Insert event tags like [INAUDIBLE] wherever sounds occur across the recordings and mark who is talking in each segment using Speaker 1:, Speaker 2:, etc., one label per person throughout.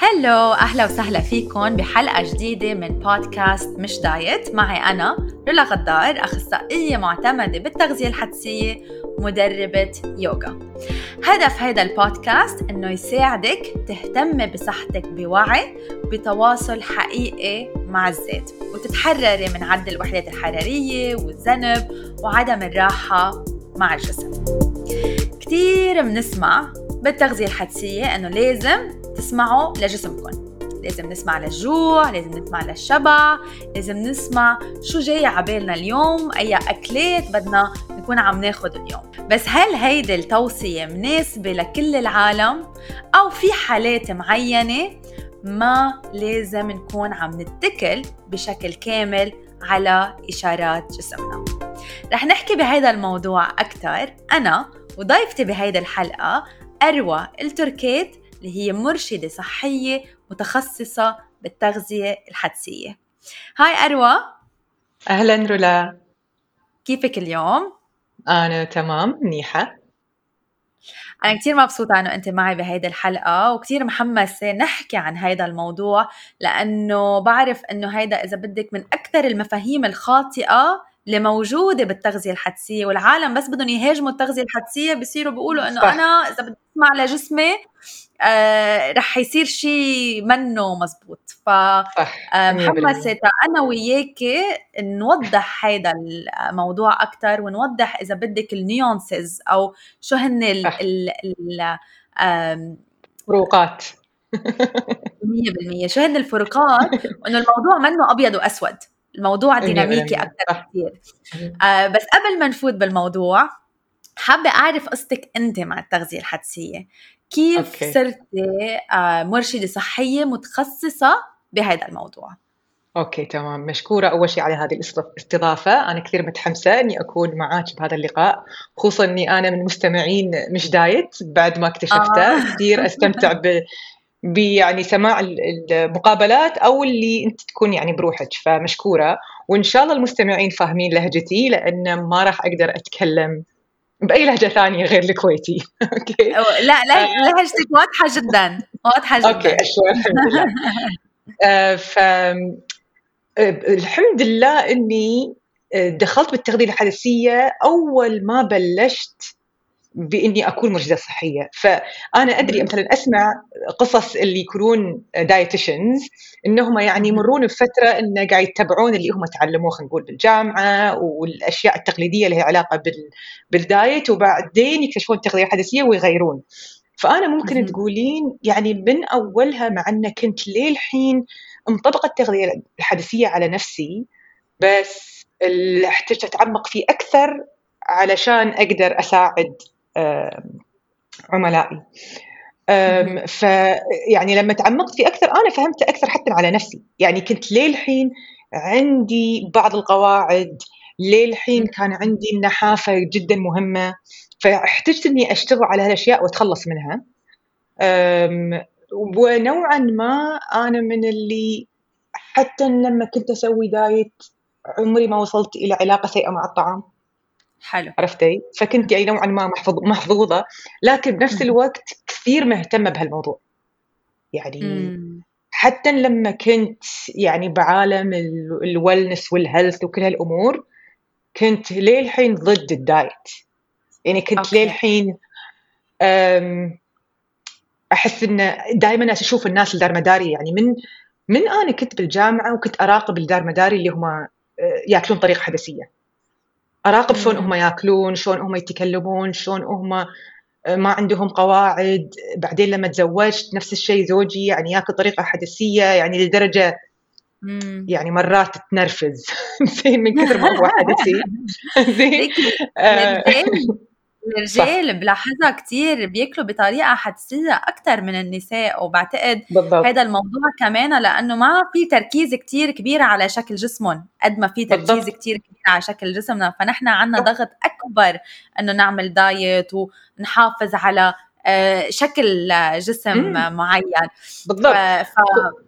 Speaker 1: هلو أهلا وسهلا فيكم بحلقة جديدة من بودكاست مش دايت. معي أنا رولا غدار أخصائية معتمدة بالتغذية الحدسية مدربة يوغا. هدف هذا البودكاست إنه يساعدك تهتمي بصحتك بوعي بتواصل حقيقي مع الذات وتتحرري من عد الوحدات الحرارية والذنب وعدم الراحة مع الجسم. كتير بنسمع بالتغذية الحدسية إنه لازم تسمعوا لجسمكم. لازم نسمع للجوع لازم نسمع للشبع لازم نسمع شو جاي عبالنا اليوم أي أكلات بدنا نكون عم ناخد اليوم. بس هل هيدي التوصية مناسبة لكل العالم؟ أو في حالات معينة ما لازم نكون عم نتكل بشكل كامل على إشارات جسمنا. رح نحكي بهذا الموضوع أكثر أنا وضيفتي بهيدا الحلقة أروى التركيت اللي هي مرشدة صحية متخصصة بالتغذية الحدسية. هاي أروى.
Speaker 2: أهلا رولا.
Speaker 1: كيفك اليوم؟
Speaker 2: أنا تمام منيحة.
Speaker 1: أنا كتير مبسوطة إنه أنت معي بهيدي الحلقة وكتير محمسة نحكي عن هيدا الموضوع لأنه بعرف إنه هيدا إذا بدك من أكثر المفاهيم الخاطئة اللي موجودة بالتغذية الحدسية والعالم بس بدهم يهاجموا التغذية الحدسية بصيروا بيقولوا إنه أنا إذا بدي أسمع لجسمي آه رح يصير شيء منه مزبوط. ف آه، أنا وياكي نوضح هذا الموضوع أكثر ونوضح إذا بدك النيونسز أو شو هن ال ال ال
Speaker 2: فروقات.
Speaker 1: 100% شو هن الفروقات؟ وانه الموضوع منه أبيض وأسود. الموضوع ديناميكي أكثر كثير آه بس قبل ما نفوت بالموضوع حابة أعرف قصتك أنت مع التغذية الحدسية. كيف okay. صرتي آه مرشدة صحية متخصصة بهذا الموضوع.
Speaker 2: okay تمام. مشكورة أول شيء على هذه الاستضافة أنا كثير متحمسة إني أكون معاك بهذا اللقاء خصوصا إني أنا من مستمعين مش دايت بعد ما اكتشفته. آه. كثير أستمتع ب بيعني سماع المقابلات أو اللي أنت تكون يعني بروحك. فمشكورة. وإن شاء الله المستمعين فاهمين لهجتي لأن ما راح أقدر أتكلم بأي لهجة ثانية غير الكويتي؟ [LAUGHS]
Speaker 1: okay. لا لا آه. لهجتك واضحة جدا واضحة جدا.
Speaker 2: okay اشكر الحمد لله. [LAUGHS] آه، ف آه، الحمد لله إني دخلت بالتغذية الحدسية أول ما بلشت بإني أكون مرشدة صحية. فأنا أدري مثلا أسمع قصص اللي يكونون dietitians إنهم يعني يمرون بفترة انه قاعد يتبعون اللي هم تعلموه خلينا نقول بالجامعة والأشياء التقليدية اللي لها علاقة بالدايت وبعدين يكتشفون التغذيه الحدثيه ويغيرون. فأنا ممكن تقولين يعني من أولها مع إن كنت للحين مطبقة التغذية الحدثيه على نفسي بس احتجت أتعمق فيه أكثر علشان أقدر أساعد عملائي. فيعني لما تعمقت فيه أكثر أنا فهمت أكثر حتى على نفسي. يعني كنت للحين عندي بعض القواعد للحين كان عندي النحافه جدا مهمة فاحتجت إني أشتغل على هالأشياء وأتخلص منها. ونوعا ما أنا من اللي حتى لما كنت أسوي دايت عمري ما وصلت إلى علاقة سيئة مع الطعام.
Speaker 1: حلو.
Speaker 2: عرفتي؟ فكنت يعني نوعا ما محظوظة لكن بنفس الوقت كثير مهتمة بهالموضوع. يعني مم. حتى لما كنت يعني بعالم ال wellness وال health وكل هالأمور كنت للحين ضد ال diet. يعني كنت okay. للحين أحس انه دائما أشوف الناس اللي داير مدايري يعني من من أنا كنت بالجامعة وكنت أراقب الداير مدايري اللي هم آه، يأكلون طريقة حدسية. أراقب شلون هم يأكلون شلون هم يتكلمون شلون هم آه، ما عندهم قواعد. بعدين لما تزوجت نفس الشيء زوجي يعني ياكل طريقة حدثيه يعني لدرجة يعني مرات تنرفز [LAUGHS] زين من كثر ما هو حدثي [LAUGHS]
Speaker 1: زين الرجال بلاحظها كتير بياكلوا بطريقة حدسية أكثر من النساء وبعتقد بالضبط. هذا الموضوع كمان لأنه ما في تركيز كتير كبير على شكل جسمهم قد ما في تركيز. كتير كبير على شكل جسمنا فنحن عندنا ضغط أكبر إنه نعمل دايت ونحافظ على آه، شكل جسم مم. معين
Speaker 2: بالضبط ف...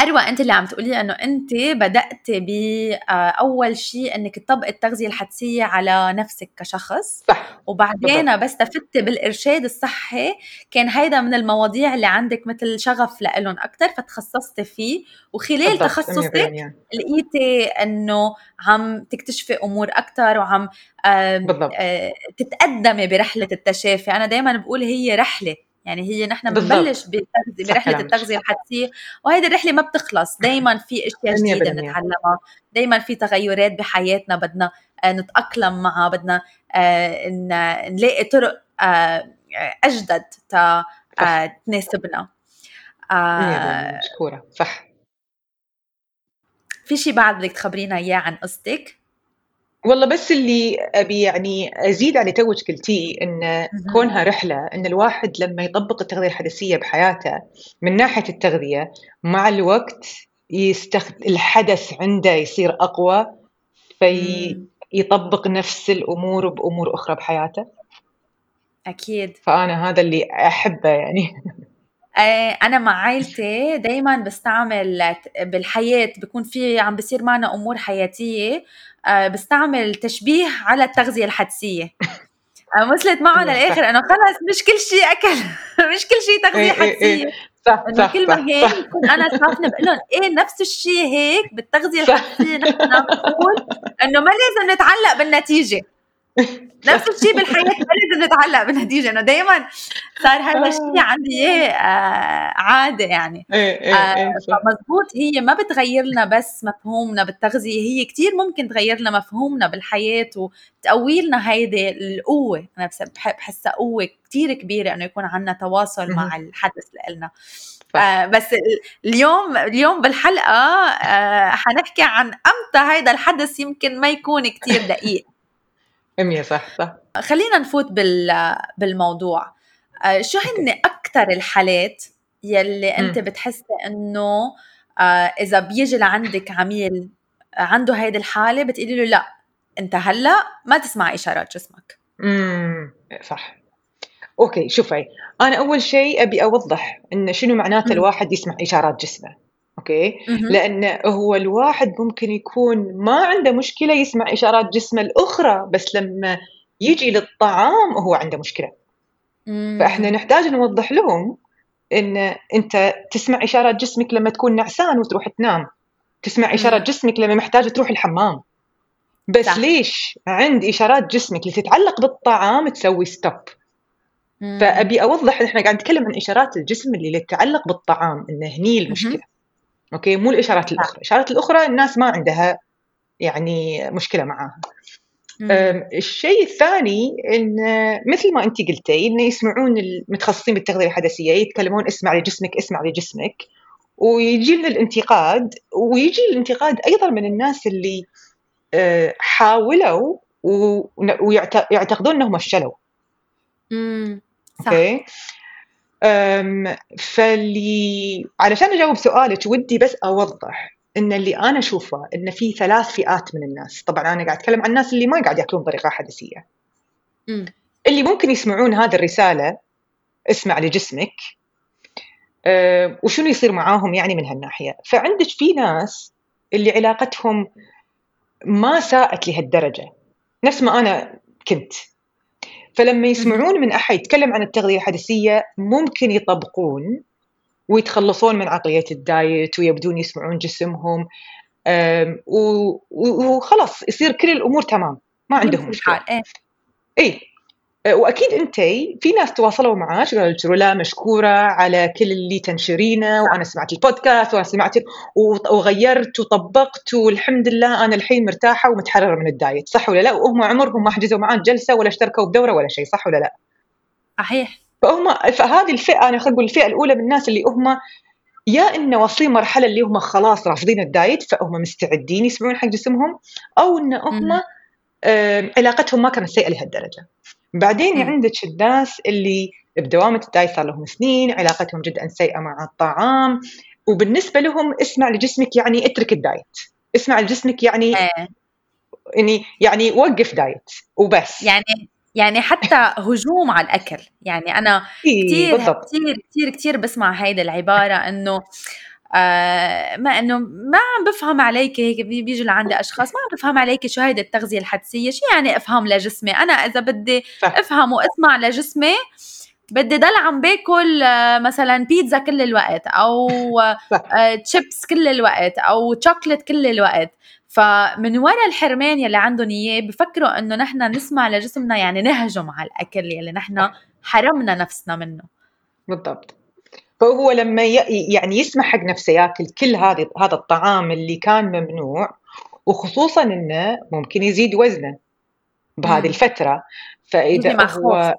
Speaker 1: أروى أنت اللي عم تقولي إنه أنت بدأت باول شيء إنك تطبقي التغذية الحدسية على نفسك كشخص.
Speaker 2: صح.
Speaker 1: وبعدين. بس تفتي بالإرشاد الصحي. كان هيدا من المواضيع اللي عندك مثل شغف لإلهم أكثر فتخصصتي فيه. وخلال تخصصك لقيتي إنه عم تكتشفي أمور أكثر وعم بالضبط. تتقدمي برحلة التشافي. أنا دائما بقول هي رحلة. يعني هي نحن بنبلش برحلة التغذية الحدسية وهيدي الرحلة ما بتخلص. دائما في أشياء جديدة بنتعلمها دائما في تغيرات بحياتنا بدنا آه، نتأقلم معها بدنا آه، نلاقي طرق آه، أجدد تناسبنا.
Speaker 2: مشكورة. صح.
Speaker 1: في شيء بعد بدك تخبرينا إياه عن قصتك؟
Speaker 2: والله بس اللي أبي يعني أزيد على توج قلتيه إن كونها رحلة إن الواحد لما يطبق التغذية الحدثيه بحياته من ناحية التغذية مع الوقت يستخد... الحدث عنده يصير أقوى فيطبق في... نفس الأمور بأمور أخرى بحياته.
Speaker 1: أكيد.
Speaker 2: فأنا هذا اللي أحبه يعني. [LAUGHS]
Speaker 1: أنا مع عائلتي دائما بستعمل بالحياة بكون في عم بصير معنا أمور حياتية آه، بستعمل تشبيه على التغذية الحدسية. آه، وصلت معه للآخر انه خلص مش كل شيء أكل [LAUGHS] مش كل شيء تغذية إيه، إيه، إيه. حدسية. صح صح كل ما هيك بكون أنا صافنة بقول لهم إيه نفس الشيء هيك بالتغذية الحدسية؟ نحن بنقول إنه ما لازم نتعلق بالنتيجة. [LAUGHS] نفس الشيء بالحياة ما لازم نتعلق بالنتيجة. انه دائما صار هذا الشيء عندي اياه آه عادة يعني.
Speaker 2: إيه إيه آه إيه
Speaker 1: فمزبوط هي ما بتغير لنا بس مفهومنا بالتغذية. هي كتير ممكن تغير لنا مفهومنا بالحياة وتقوي لنا هيدي القوة. أنا بحسها قوة كتير كبيرة إنه يكون عندنا تواصل مع الحدث لنا آه بس اليوم اليوم بالحلقة آه حنحكي عن أمتى هيدا الحدث يمكن ما يكون كتير دقيق.
Speaker 2: 100 صح صح.
Speaker 1: خلينا نفوت بالموضوع. آه، شو هن أكثر الحالات يلي أنت بتحسي إنه آه، إذا بيجي لعندك عميل عنده هيدي الحالة بتقولي له لا أنت هلأ ما تسمع إشارات جسمك.
Speaker 2: امم صح. okay شوفي أنا أول شيء أبي أوضح انه شنو معناته الواحد يسمع إشارات جسمه. okay؟ لأن هو الواحد ممكن يكون ما عنده مشكلة يسمع إشارات جسمه الأخرى بس لما يجي للطعام هو عنده مشكلة. فإحنا نحتاج نوضح لهم إن أنت تسمع إشارات جسمك لما تكون نعسان وتروح تنام. تسمع إشارات جسمك لما محتاج تروح الحمام. بس صح. ليش عند إشارات جسمك اللي تتعلق بالطعام تسوي stop فأبي أوضح إحنا قاعد نتكلم عن إشارات الجسم اللي تتعلق بالطعام انه هني المشكلة. okay؟ مو الإشارات الأخرى. الإشارات الأخرى الناس ما عندها يعني مشكلة معاها الشيء الثاني إن مثل ما انت قلتي انه يسمعون المتخصصين بالتغذية الحدثيه يتكلمون اسمع لجسمك اسمع لجسمك ويجي لنا الانتقاد ويجي الانتقاد أيضا من الناس اللي حاولوا ويعتقدون إنهم فشلوا.
Speaker 1: امم صح. أوكي؟
Speaker 2: فاللي علشان أجاوب سؤالك ودي بس أوضح إن اللي أنا أشوفه إن في ثلاث فئات من الناس. طبعا أنا قاعد أتكلم عن الناس اللي ما قاعد يأكلون بطريقه حدثيه م. اللي ممكن يسمعون هذه الرسالة اسمع لجسمك. أه وشنو يصير معاهم يعني من هالناحية؟ فعندك في ناس اللي علاقتهم ما ساءت لهالدرجة. نفس ما أنا كنت. فلما يسمعون من أحد يتكلم عن التغذية الحدثيه ممكن يطبقون ويتخلصون من عقليه الدايت ويبدون يسمعون جسمهم. وخلاص يصير كل الأمور تمام. ما عندهم مشكلة. اي وأكيد أنت في ناس تواصلوا معك قالوا لا مشكورة على كل اللي تنشرينه وأنا سمعت البودكاست وأنا سمعت وغيرت وطبقت والحمد لله أنا الحين مرتاحة ومتحررة من الدايت صح ولا لا؟ وهم عمرهم ما حجزوا معاك جلسة ولا اشتركوا بدورة ولا شيء صح ولا لا؟
Speaker 1: صحيح.
Speaker 2: فهم فهذه الفئه أنا خلينا نقول الفئة الأولى من الناس اللي هم يا إنه واصلين مرحلة اللي هم خلاص رافضين ال diet فهم مستعدين يسمعون حق جسمهم أو إن هم علاقتهم ما كانت سيئة لهالدرجة. بعدين. عندك الناس اللي بدوامة ال diet صار لهم سنين علاقتهم جدا سيئة مع الطعام. وبالنسبة لهم اسمع لجسمك يعني اترك ال diet. اسمع لجسمك يعني إيه. يعني يعني وقف diet وبس.
Speaker 1: يعني يعني حتى هجوم على الأكل. يعني أنا كثير كثير كثير كثير بسمع هيدي العبارة إنه آه ما إنه ما عم بفهم عليك هيك بيجوا لعندي أشخاص ما عم بفهم عليك شو هيدي التغذية الحدسية شو يعني أفهم لجسمي؟ أنا إذا بدي أفهم وأسمع لجسمي بدي ضل عم باكل آه، مثلا بيتزا كل الوقت أو تشيبس [LAUGHS] آه، كل الوقت أو شوكليت كل الوقت. فمن وراء الحرمان يلي عندهم إياه بفكروا إنه نحن نسمع لجسمنا يعني نهجم على الأكل يلي نحن حرمنا نفسنا منه.
Speaker 2: بالضبط. فهو لما يعني يسمح حق نفسه ياكل كل هذا هذا الطعام اللي كان ممنوع وخصوصا إنه ممكن يزيد وزنه بهذه الفترة. فإذا هو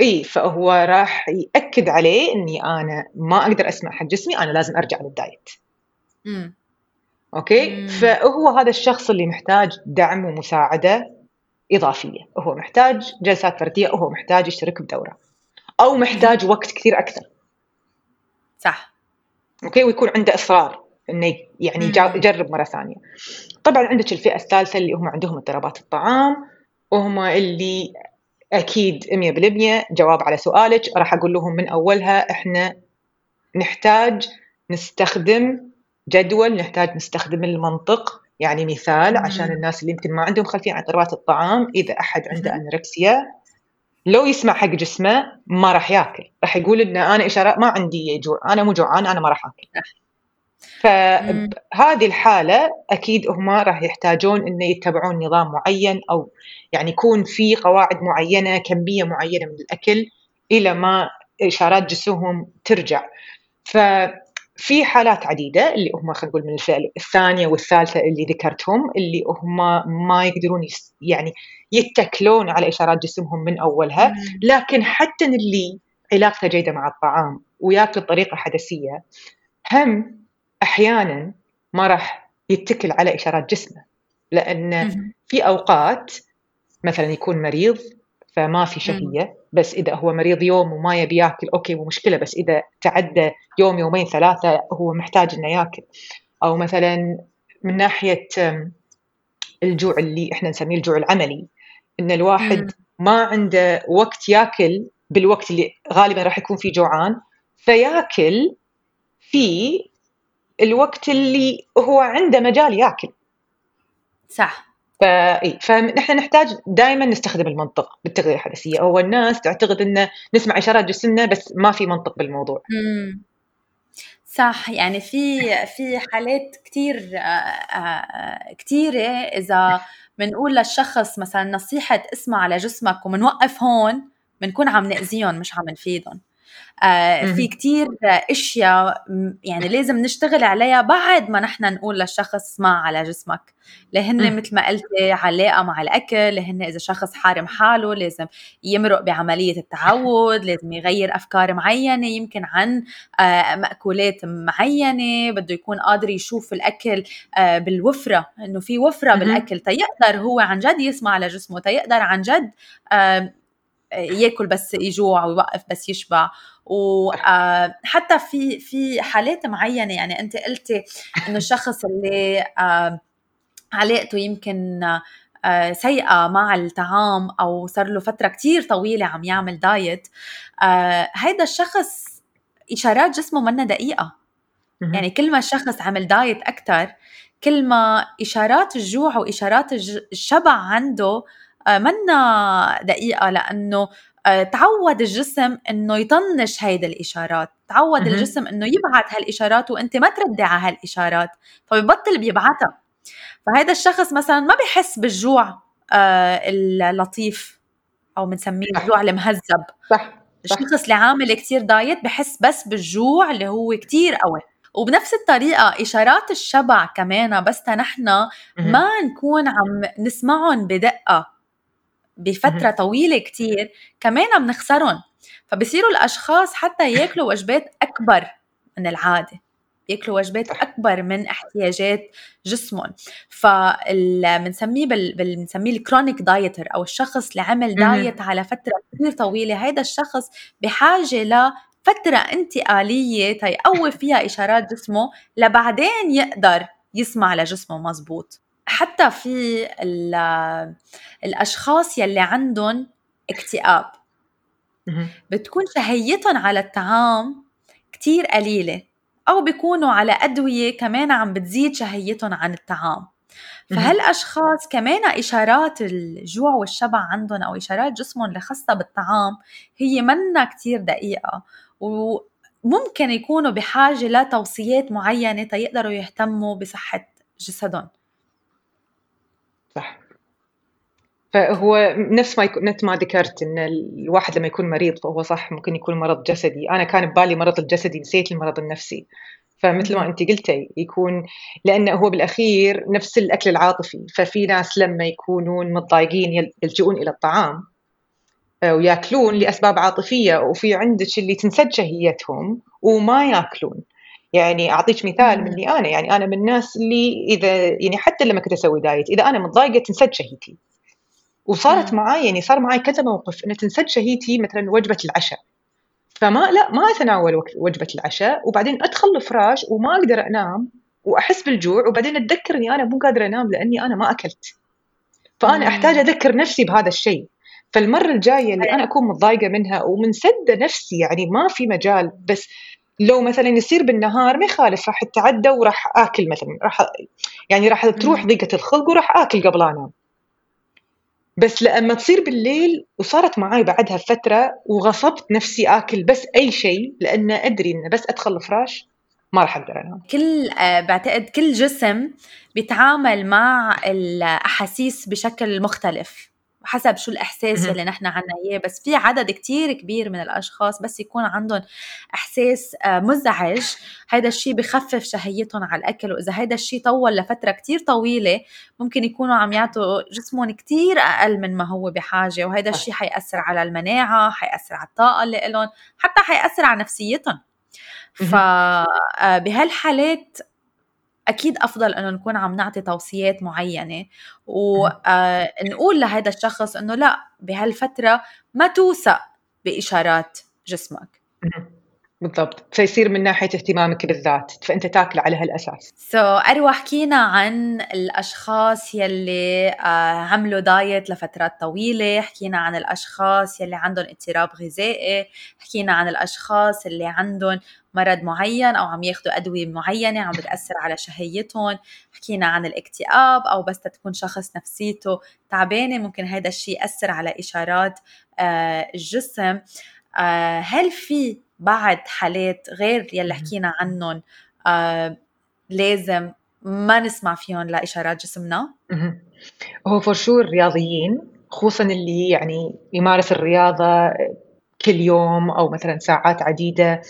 Speaker 2: إي فهو راح يأكد عليه إني أنا ما أقدر أسمع حق جسمي أنا لازم أرجع لل diet. امم okay؟ مم. فهو هذا الشخص اللي محتاج دعم ومساعدة إضافية. هو محتاج جلسات فردية وهو محتاج يشترك بدورة. أو محتاج وقت كثير أكثر.
Speaker 1: صح.
Speaker 2: أوكي؟ ويكون عنده إصرار إنه يعني يجرب مرة ثانية. طبعا عندك الفئة الثالثة اللي هم عندهم اضطرابات الطعام وهم اللي أكيد 100% جواب على سؤالك. راح أقول لهم من أولها إحنا نحتاج نستخدم جدول نحتاج نستخدم المنطق. يعني مثال عشان الناس اللي يمكن ما عندهم خلفية عن اضطرابات الطعام. إذا أحد عنده أنوركسيا لو يسمع حق جسمه ما راح ياكل. راح يقول ان أنا اشارات ما عندي جوع أنا مو جوعان أنا ما راح آكل. فهذه الحالة أكيد هم راح يحتاجون إنه يتبعون نظام معين أو يعني يكون في قواعد معينة كمية معينة من الأكل إلى ما إشارات جسمهم ترجع. ففي حالات عديدة اللي هم خلينا نقول من الفئة الثانية والثالثة اللي ذكرتهم اللي هم ما يقدرون يعني يتكلون على إشارات جسمهم من أولها لكن حتى اللي علاقته جيدة مع الطعام وياكل بطريقة حدسية هم أحيانا ما راح يتكل على إشارات جسمه لأن في أوقات مثلا يكون مريض فما في شهيه بس إذا هو مريض يوم وما يبي ياكل أوكي مو مشكلة. بس إذا تعدى يوم يومين ثلاثة هو محتاج إنه ياكل. أو مثلا من ناحية الجوع اللي إحنا نسميه الجوع العملي إن الواحد ما عنده وقت ياكل بالوقت اللي غالبا راح يكون فيه جوعان فياكل في الوقت اللي هو عنده مجال ياكل.
Speaker 1: صح.
Speaker 2: فاي فنحن نحتاج دائما نستخدم المنطق بالتغذية الحدثيه هو الناس تعتقد إنه نسمع إشارات جسمنا بس ما في منطق بالموضوع.
Speaker 1: مم. صح يعني في في حالات كثير آه، آه، كثيره إذا بنقول للشخص مثلا نصيحة اسمع على جسمك ومنوقف هون بنكون عم نأذيهم مش عم نفيدهم. آه في كتير أشياء يعني لازم نشتغل عليها بعد ما نحن نقول للشخص اسمع على جسمك لهن مثل ما قلتي علاقة مع الأكل لهن إذا شخص حارم حاله لازم يمرق بعملية التعود لازم يغير أفكار معينة يمكن عن آه مأكولات معينة بده يكون قادر يشوف الأكل آه بالوفرة إنه في وفرة بالأكل تيقدر هو عن جد يسمع على جسمه تيقدر عن جد آه ياكل بس يجوع ويوقف بس يشبع. وحتى آه، في في حالات معينة يعني أنت قلتي إنه الشخص اللي آه، علاقته يمكن آه، سيئة مع الطعام أو صار له فترة كتير طويلة عم يعمل دايت هيدا الشخص إشارات جسمه منا دقيقة. يعني كل ما الشخص عمل دايت أكتر كل ما إشارات الجوع وإشارات الشبع عنده منا دقيقة لأنه آه، تعود الجسم إنه يطنش هيدي الإشارات تعود الجسم إنه يبعث هالإشارات وأنت ما تردي على هالإشارات فببطل بيبعتها فهذا الشخص مثلا ما بيحس بالجوع آه، اللطيف أو بنسميه الجوع المهذب.
Speaker 2: صح
Speaker 1: الشخص اللي عامل كتير دايت بحس بس بالجوع اللي هو كتير قوي. وبنفس الطريقة إشارات الشبع كمان بس نحن ما نكون عم نسمعهم بدقة. بفترة طويلة كتير كمان بنخسرهم فبصيروا الأشخاص حتى ياكلوا وجبات أكبر من العادة. ياكلوا وجبات أكبر من احتياجات جسمهم. فبنسميه بال... بنسميه ال chronic dieter أو الشخص اللي عمل diet على فترة كثير طويلة. هيدا الشخص بحاجة لفترة انتقالية تيقوي فيها إشارات جسمه لبعدين يقدر يسمع لجسمه مزبوط. حتى في الأشخاص يلي عندهم اكتئاب. بتكون شهيتهم على الطعام كتير قليلة أو بيكونوا على أدوية كمان عم بتزيد شهيتهم عن الطعام. فهالأشخاص كمان إشارات الجوع والشبع عندهم أو إشارات جسمهم اللي خاصة بالطعام هي منا كتير دقيقة. وممكن يكونوا بحاجة لتوصيات معينة تيقدروا يهتموا بصحة جسدهم
Speaker 2: صح. فهو نفس ما يكون نفس ما ذكرت إن الواحد لما يكون مريض فهو صح ممكن يكون مرض جسدي. أنا كان ببالي مرض الجسدي نسيت المرض النفسي. فمثل ما أنت قلتي يكون لأنه هو بالأخير نفس الأكل العاطفي. ففي ناس لما يكونون متضايقين يلجؤون إلى الطعام آه، ويأكلون لأسباب عاطفية وفي عندك اللي تنسد شهيتهم وما يأكلون. يعني أعطيك مثال مني أنا. يعني أنا من الناس اللي إذا يعني حتى لما كنت أسوي دايت إذا أنا متضايقة تنسد شهيتي. وصارت معي يعني صار معي كذا موقف إنه تنسد شهيتي مثلا وجبة العشاء. فما لا ما أتناول وجبة العشاء وبعدين أدخل الفراش وما أقدر أنام وأحس بالجوع وبعدين اتذكر اني أنا مو قادرة أنام لأني أنا ما أكلت. فأنا أحتاج أذكر نفسي بهذا الشيء. فالمرة الجاية اللي أنا أكون متضايقة منها ومنسدة نفسي يعني ما في مجال بس لو مثلا يصير بالنهار ما يخالف راح أتعدى وراح آكل مثلا راح يعني راح تروح ضيقه الخلق وراح آكل قبل انام بس لما تصير بالليل وصارت معي بعدها فترة وغصبت نفسي آكل بس أي شيء لأن أدري إن بس أدخل الفراش ما راح أقدر أنام.
Speaker 1: كل آه، بعتقد كل جسم بيتعامل مع الأحاسيس بشكل مختلف. حسب شو الإحساس اللي نحن عنا إياه. بس في عدد كتير كبير من الأشخاص بس يكون عندهم إحساس آه، مزعج. هيدا الشيء بخفف شهيتهم على الأكل. وإذا هيدا الشيء طول لفترة كتير طويلة ممكن يكونوا عم يعطوا جسمهم كتير أقل من ما هو بحاجة. وهيدا الشيء حيأثر على المناعة حيأثر على الطاقة اللي لهم حتى حيأثر على نفسيتهم. فبهالحالات آه، أكيد أفضل إنه نكون عم نعطي توصيات معينة. ونقول آه، لهذا الشخص إنه لا بهالفترة ما توثق بإشارات جسمك.
Speaker 2: بالضبط. فيصير من ناحية اهتمامك بالذات. فأنت تاكل على هالأساس.
Speaker 1: سو so, أروى حكينا عن الأشخاص يلي آه عملوا دايت لفترات طويلة حكينا عن الأشخاص يلي عندهم اضطراب غذائي حكينا عن الأشخاص اللي عندهم مرض معين أو عم ياخذوا أدوية معينة عم بتأثر على شهيتهم. حكينا عن الاكتئاب أو بس تكون شخص نفسيته تعبانة ممكن هذا الشيء يأثر على إشارات آه الجسم. آه هل في بعد حالات غير يلي حكينا عنهم آه لازم ما نسمع فيهم لإشارات جسمنا؟
Speaker 2: هو فور شور الرياضيين خصوصا اللي يعني يمارس الرياضة كل يوم أو مثلا ساعات عديدة.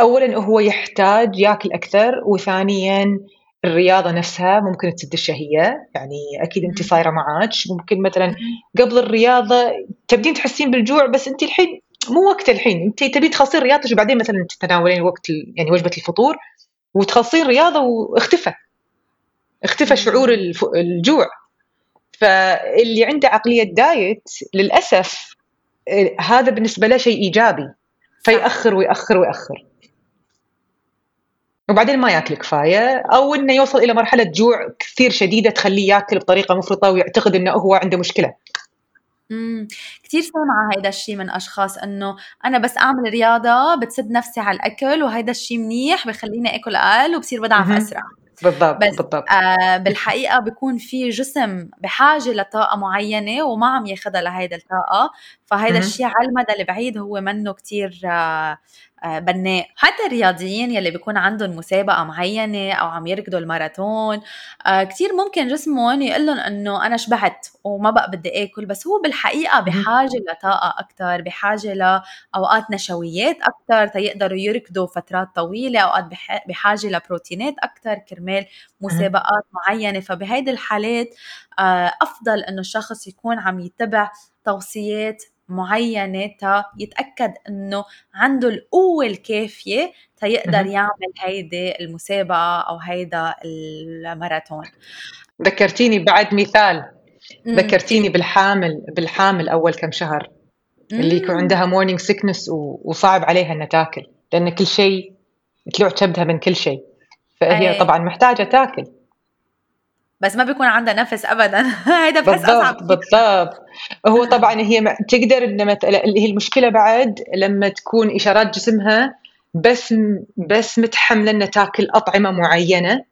Speaker 2: اولا هو يحتاج يأكل أكثر وثانيا الرياضة نفسها ممكن تسد الشهيه يعني أكيد أنت صايرة معك ممكن مثلا قبل الرياضة تبدين تحسين بالجوع بس أنت الحين مو وقت الحين. أنت تبي تخلصين رياضتك وبعدين مثلا تتناولين وقت يعني وجبة الفطور وتخلصين رياضة واختفى. اختفى شعور الجوع. فاللي عنده عقلية دايت للأسف آه، هذا بالنسبة له شيء إيجابي. فيأخر ويأخر ويأخر. وبعدين ما ياكل كفايه أو إنه يوصل إلى مرحلة جوع كثير شديدة تخليه ياكل بطريقة مفرطة ويعتقد إنه هو عنده مشكلة.
Speaker 1: امم كثير سامعة هيدا الشيء من أشخاص إنه أنا بس أعمل رياضة بتسد نفسي على الأكل وهيدا الشيء منيح بخليني آكل أقل وبصير بضعف أسرع.
Speaker 2: بالضبط بس بالضبط.
Speaker 1: آه بالحقيقة بيكون في جسم بحاجة لطاقة معينة وما عم ياخدها لهيدا الطاقة فهيدا الشيء على المدى البعيد هو منه كتير آه، بناء. حتى الرياضيين يلي بيكون عندهم مسابقة معينة أو عم يركضوا الماراثون آه، كتير ممكن جسمهم يقول لهم إنه أنا شبعت وما بقى بدي آكل بس هو بالحقيقة بحاجة لطاقة أكتر بحاجة لأوقات نشويات أكتر تيقدروا يركضوا فترات طويلة أوقات بحاجة لبروتينات أكتر كرمال مسابقات معينة. فبهيدي الحالات آه، أفضل إنه الشخص يكون عم يتبع توصيات معينة تا يتأكد إنه عنده القوة الكافية تيقدر يعمل هيدي المسابقة أو هيدا الماراثون.
Speaker 2: ذكرتيني بعد مثال. ذكرتيني بالحامل بالحامل أول كم شهر. اللي يكون عندها morning sickness وصعب عليها إنها تاكل. لأن كل شيء تلوع كبدها من كل شيء. فهي أي. طبعا محتاجة تاكل.
Speaker 1: بس ما بيكون عندها نفس ابدا. [LAUGHS] هيدا
Speaker 2: بحس أصعب بالضبط. هو طبعا هي تقدر ان اللي هي المشكلة بعد لما تكون إشارات جسمها بس بس متحملة إنها تاكل أطعمة معينة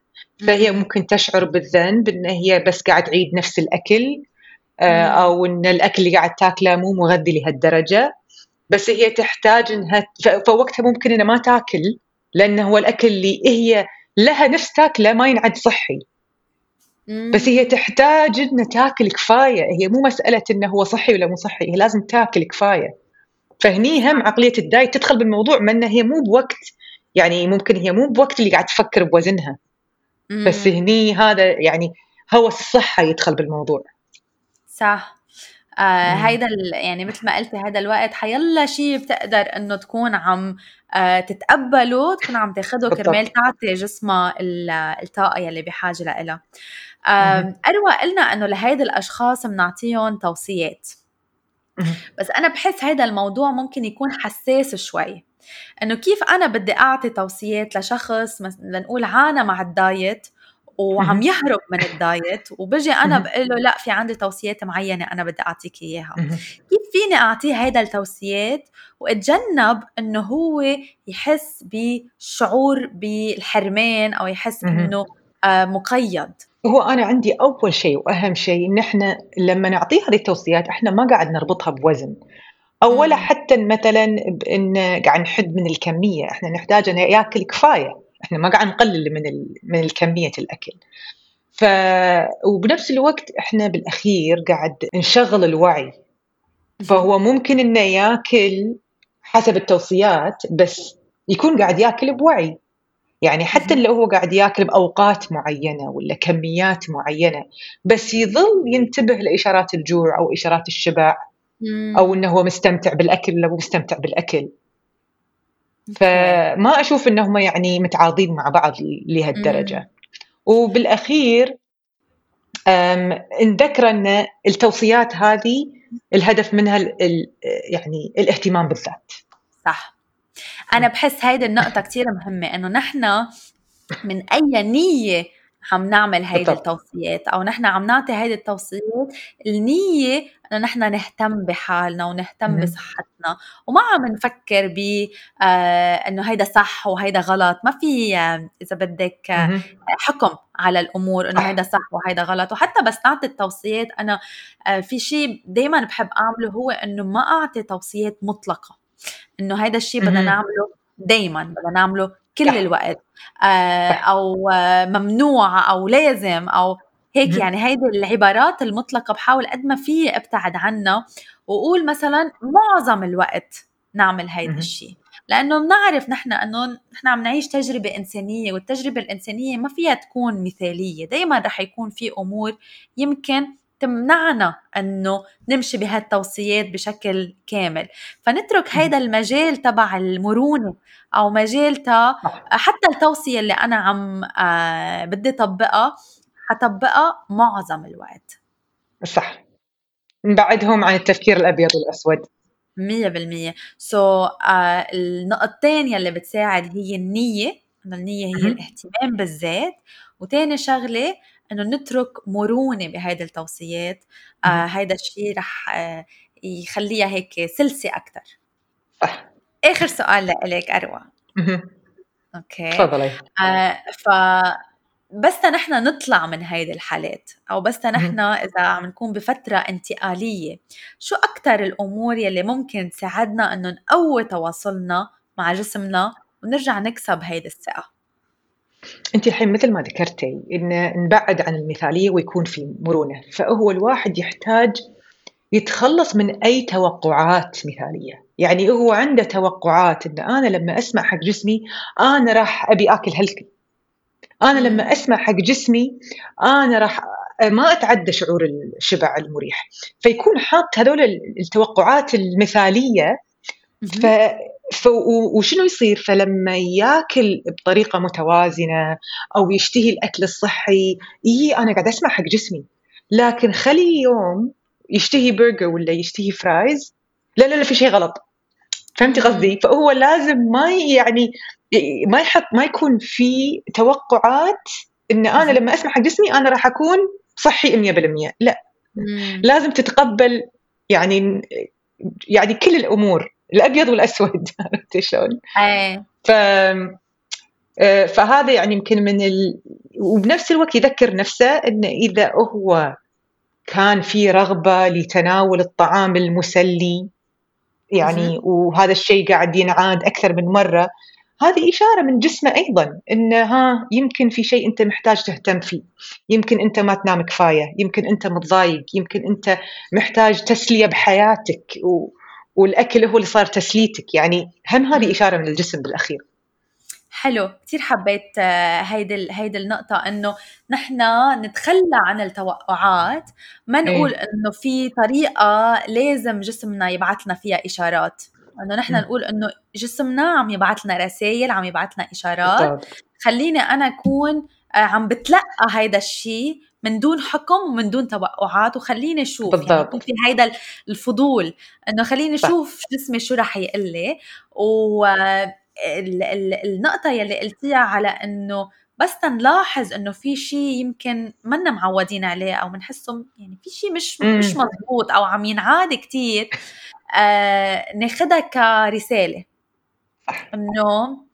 Speaker 2: فهي ممكن تشعر بالذنب إن هي بس قاعد تعيد نفس الأكل آه، أو إن الأكل اللي قاعد تاكله مو مغذي لهالدرجة. بس هي تحتاج إنها فوقتها ممكن إنها ما تاكل لأنه هو الأكل اللي هي لها نفس تاكله ما ينعد صحي. بس هي تحتاج إنها تاكل كفاية. هي مو مسألة إنه هو صحي ولا مو صحي هي لازم تاكل كفاية. فهني هم عقلية الدايت تدخل بالموضوع ما إنها هي مو بوقت يعني ممكن هي مو بوقت اللي قاعد تفكر بوزنها. بس هني هذا يعني هوس الصحة يدخل بالموضوع.
Speaker 1: صح. آه هيدا يعني مثل ما قلتي هذا الوقت حيلا شيء بتقدر إنه تكون عم آه تتقبله تكون عم تاخده كرمال تعطي جسمها الطاقة يلي بحاجة لها. أروى قلنا إنه لهيدي الأشخاص بنعطيهم توصيات. بس أنا بحس هذا الموضوع ممكن يكون حساس شوي. إنه كيف أنا بدي أعطي توصيات لشخص لنقول عانى مع الدايت وعم يهرب من الدايت وبجي أنا بقول له لا في عندي توصيات معينة أنا بدي أعطيك إياها. كيف فيني اعطيه هيدا التوصيات وأتجنب إنه هو يحس بشعور بالحرمان أو يحس إنه مقيد.
Speaker 2: هو أنا عندي أول شيء وأهم شيء ان إحنا لما نعطيه هذه التوصيات إحنا ما قاعد نربطها بوزن. أو ولا حتى مثلا بان قاعد نحد من الكمية إحنا نحتاج انه يأكل كفاية. إحنا ما قاعد نقلل من ال... من كميه الأكل. ف وبنفس الوقت إحنا بالأخير قاعد نشغل الوعي. فهو ممكن إنه يأكل حسب التوصيات بس يكون قاعد يأكل بوعي. يعني حتى لو هو قاعد ياكل بأوقات معينة ولا كميات معينة بس يظل ينتبه لإشارات الجوع أو إشارات الشبع أو إنه هو مستمتع بالأكل ولا مو مستمتع بالأكل. فما أشوف انهم يعني متعاضدين مع بعض لهالدرجة. وبالأخير نذكر أن التوصيات هذه الهدف منها يعني الاهتمام بالذات.
Speaker 1: صح. أنا بحس هيدي النقطة كثير مهمة إنه نحن من أي نية عم نعمل هيدي التوصيات؟ أو نحن عم نعطي هيدي التوصيات النية إنه نحن نهتم بحالنا ونهتم بصحتنا. وما عم نفكر ب آه إنه هيدا صح وهيدا غلط. ما في آه إذا بدك آه حكم على الأمور إنه هيدا صح وهيدا غلط. وحتى بس نعطي التوصيات أنا آه في شيء دايما بحب أعمله هو إنه ما أعطي توصيات مطلقة. إنه هيدا الشيء بدنا نعمله دايما بدنا نعمله كل الوقت. آه، أو ممنوع أو لازم أو هيك يعني هيدي العبارات المطلقة بحاول قد ما في أبتعد عنها وقول مثلا معظم الوقت نعمل هيدا الشيء لأنه بنعرف نحن إنه نحن عم نعيش تجربة إنسانية والتجربة الإنسانية ما فيها تكون مثالية. دائما رح يكون في أمور يمكن تمنعنا أنه نمشي بهالتوصيات بشكل كامل. فنترك هيدا المجال تبع المرونة أو مجال تا حتى التوصية اللي أنا عم آه بدي طبقها حطبقها معظم الوقت.
Speaker 2: صح. نبعدهم عن التفكير الأبيض والأسود.
Speaker 1: مية بالمية. سو so, uh, النقطتين يلي بتساعد هي النية. إنه النية هي الاهتمام بالذات. وتاني شغلة إنه نترك مرونة بهيدي التوصيات. uh, هيدا الشيء رح uh, يخليها هيك سلسة أكتر. صح. آخر سؤال لإلك أروى.
Speaker 2: أوكي. تفضلي.
Speaker 1: آه ف بس نحن نطلع من هيدي الحالات أو بس نحن إذا عم نكون بفترة انتقالية شو أكثر الأمور يلي ممكن تساعدنا إنه نقوي تواصلنا مع جسمنا ونرجع نكسب هيدي الثقة؟
Speaker 2: أنت الحين مثل ما ذكرتي إن نبعد عن المثالية ويكون في مرونة فهو الواحد يحتاج يتخلص من أي توقعات مثالية. يعني هو عنده توقعات إن أنا لما أسمع حق جسمي أنا راح أبي آكل healthy أنا لما أسمع حق جسمي أنا راح ما أتعدى شعور الشبع المريح. فيكون حاط هذول التوقعات المثالية ف ف وشنو يصير؟ فلما ياكل بطريقة متوازنة أو يشتهي الأكل الصحي اي أنا قاعد أسمع حق جسمي. لكن خلي يوم يشتهي برجر ولا يشتهي fries لا لا لا في شيء غلط. فهمتي قصدي؟ فهو لازم ما يعني ما يحط ما يكون في توقعات إن أنا لما أسمع حق جسمي أنا راح أكون صحي 100% لا. لازم تتقبل يعني يعني كل الأمور. الأبيض والأسود [LAUGHS] عرفت شلون؟
Speaker 1: إيه.
Speaker 2: ف آه، فهذا يعني يمكن من ال... وبنفس الوقت يذكر نفسه إنه إذا هو كان في رغبة لتناول الطعام المسلي يعني وهذا الشيء قاعد ينعاد أكثر من مرة هذه إشارة من جسمه أيضا ان ها يمكن في شيء أنت محتاج تهتم فيه. يمكن أنت ما تنام كفاية يمكن أنت متضايق يمكن أنت محتاج تسلية بحياتك و... والأكل هو اللي صار تسليتك. يعني هم هذه إشارة من الجسم بالأخير.
Speaker 1: حلو. كثير حبيت آه، هيدي هيدي النقطة إنه نحن نتخلى عن التوقعات. ما إيه. نقول إنه في طريقة لازم جسمنا يبعث لنا فيها إشارات. إنه نحن نقول إنه جسمنا عم يبعث لنا رسائل عم يبعث لنا إشارات. خليني أنا أكون آه، عم بتلقى هيدا الشيء من دون حكم ومن دون توقعات وخليني أشوف.
Speaker 2: بالضبط. يعني
Speaker 1: يكون في هيدا الفضول إنه خليني أشوف جسمي شو رح يقول لي. و النقطة يلي قلتيها على إنه بس تنلاحظ إنه في شيء يمكن منا معودين عليه أو بنحسه يعني في شيء مش م. مش مضبوط أو عم ينعاد كثير آه ناخذها كرسالة. إنه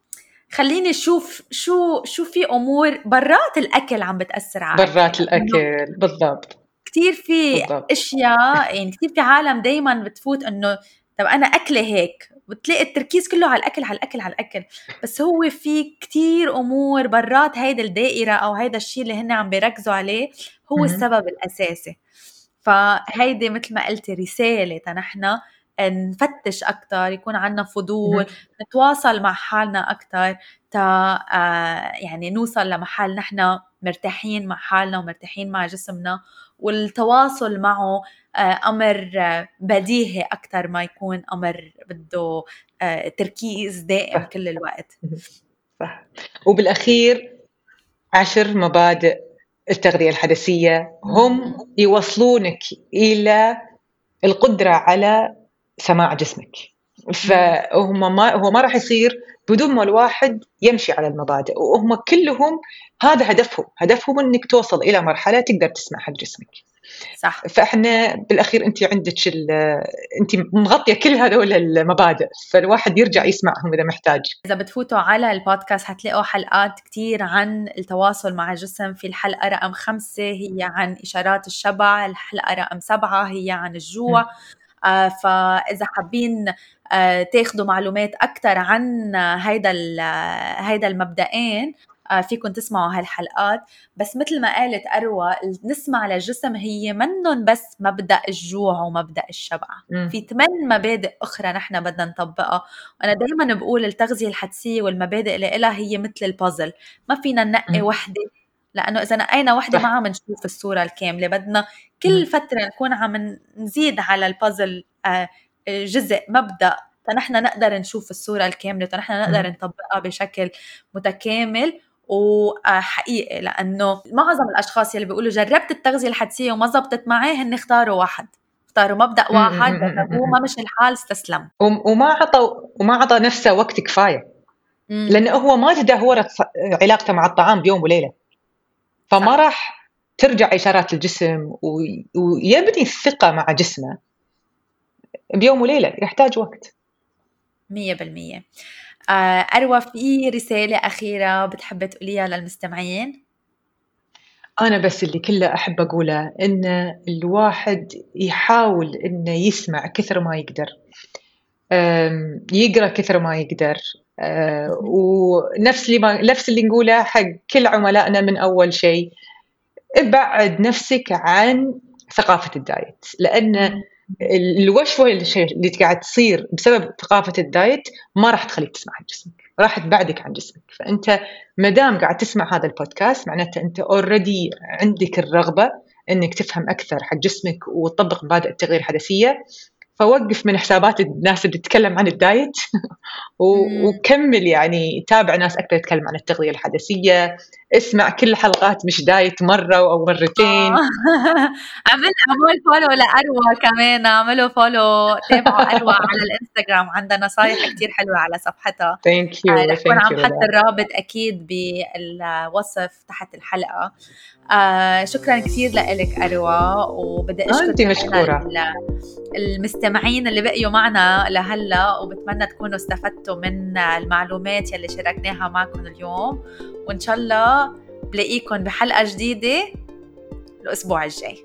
Speaker 1: خليني أشوف شو شو في أمور برات الأكل عم بتأثر على
Speaker 2: برات الأكل بالضبط.
Speaker 1: كثير في بالضبط. أشياء يعني كثير في عالم دائما بتفوت إنه طب أنا اكلي هيك بتلاقي التركيز كله على الأكل على الأكل على الأكل. بس هو في كتير أمور برات هيدا الدائرة أو هيدا الشيء اللي هن عم بيركزوا عليه هو السبب الأساسي. فهيدي مثل ما قلتي رسالة نحن نفتش أكثر يكون عندنا فضول نتواصل مع حالنا أكثر تا آه يعني نوصل لمحل نحن مرتاحين مع حالنا ومرتاحين مع جسمنا والتواصل معه آه، أمر بديهي أكثر ما يكون أمر بده آه، تركيز دائم كل الوقت.
Speaker 2: صح. وبالأخير عشر مبادئ التغذية الحدثيه هم يوصلونك إلى القدرة على سماع جسمك. فهم ما هو ما راح يصير بدون ما الواحد يمشي على المبادئ. وهم كلهم هذا هدفهم. هدفهم إنك توصل إلى مرحلة تقدر تسمع حق جسمك.
Speaker 1: صح.
Speaker 2: فإحنا بالأخير أنت عندك أنت مغطية كل هذول المبادئ. فالواحد يرجع يسمعهم إذا محتاج.
Speaker 1: إذا بتفوتوا على البودكاست حتلاقوا حلقات كثير عن التواصل مع الجسم. في الحلقة رقم خمسة هي عن إشارات الشبع الحلقة رقم سبعة هي عن الجوع. فإذا حابين آه تاخذوا معلومات أكثر عن هيدا هيدا المبدئين آه، فيكم تسمعوا هالحلقات. بس مثل ما قالت أروى نسمع للجسم هي منن بس مبدأ الجوع ومبدأ الشبع. م. في ثمان مبادئ أخرى نحن بدنا نطبقها. وأنا دائما بقول التغذية الحدسية والمبادئ اللي لها هي مثل البازل ما فينا ننقي وحدة لأنه إذا نقينا وحدة ما عم نشوف الصورة الكاملة بدنا كل فترة نكون عم نزيد على البازل آه، جزء مبدأ فنحن نقدر نشوف الصورة الكاملة فنحن نقدر نطبقها بشكل متكامل وحقيقي لأنه معظم الأشخاص يلي بيقولوا جربت التغذية الحدسية وما زبطت معي هن اختاروا واحد. اختاروا مبدأ واحد جربوه ما مش الحال استسلم.
Speaker 2: وما عطى وما عطى نفسه وقت كفاية. لأنه هو ما تدهورت علاقته مع الطعام بيوم وليلة. فما راح ترجع إشارات الجسم ويبني الثقة مع جسمه بيوم وليلة يحتاج وقت.
Speaker 1: 100% آه، أروى في رسالة أخيرة بتحب تقوليها للمستمعين؟
Speaker 2: أنا بس اللي كله أحب أقوله إن الواحد يحاول إنه يسمع كثر ما يقدر. يقرأ كثر ما يقدر. آه، ونفس اللي ما نفس اللي نقوله حق كل عملائنا من أول شيء. ابعد نفسك عن ثقافة ال diet لأن الوشوشة اللي قاعد تصير بسبب ثقافة ال diet ما راح تخليك تسمع عن جسمك راح تبعدك عن جسمك. فأنت ما دام قاعد تسمع هذا البودكاست معناته أنت already عندك الرغبة إنك تفهم أكثر حق جسمك وتطبق مبادئ التغذية الحدسية. فوقف من حسابات الناس اللي تتكلم عن ال diet. [LAUGHS] وكمل يعني تابع ناس أكثر تتكلم عن التغذية الحدسية اسمع كل حلقات مش دايت مرة أو مرتين.
Speaker 1: عمل عمل follow لأروى كمان. أعملوا follow تابعوا أروى [LAUGHS] على الإنستغرام. عندها نصايح كثير حلوة على صفحتها.
Speaker 2: thank you
Speaker 1: رح عم حط الرابط أكيد بالوصف تحت الحلقة. آه شكرا كثير لك أروى وبدي أشكر
Speaker 2: انت مشكورة.
Speaker 1: المستمعين اللي بقيوا معنا لهلأ وبتمنى تكونوا استفدتوا من المعلومات يلي شاركناها معكم اليوم. وإن شاء الله بلاقيكم بحلقة جديدة الأسبوع الجاي.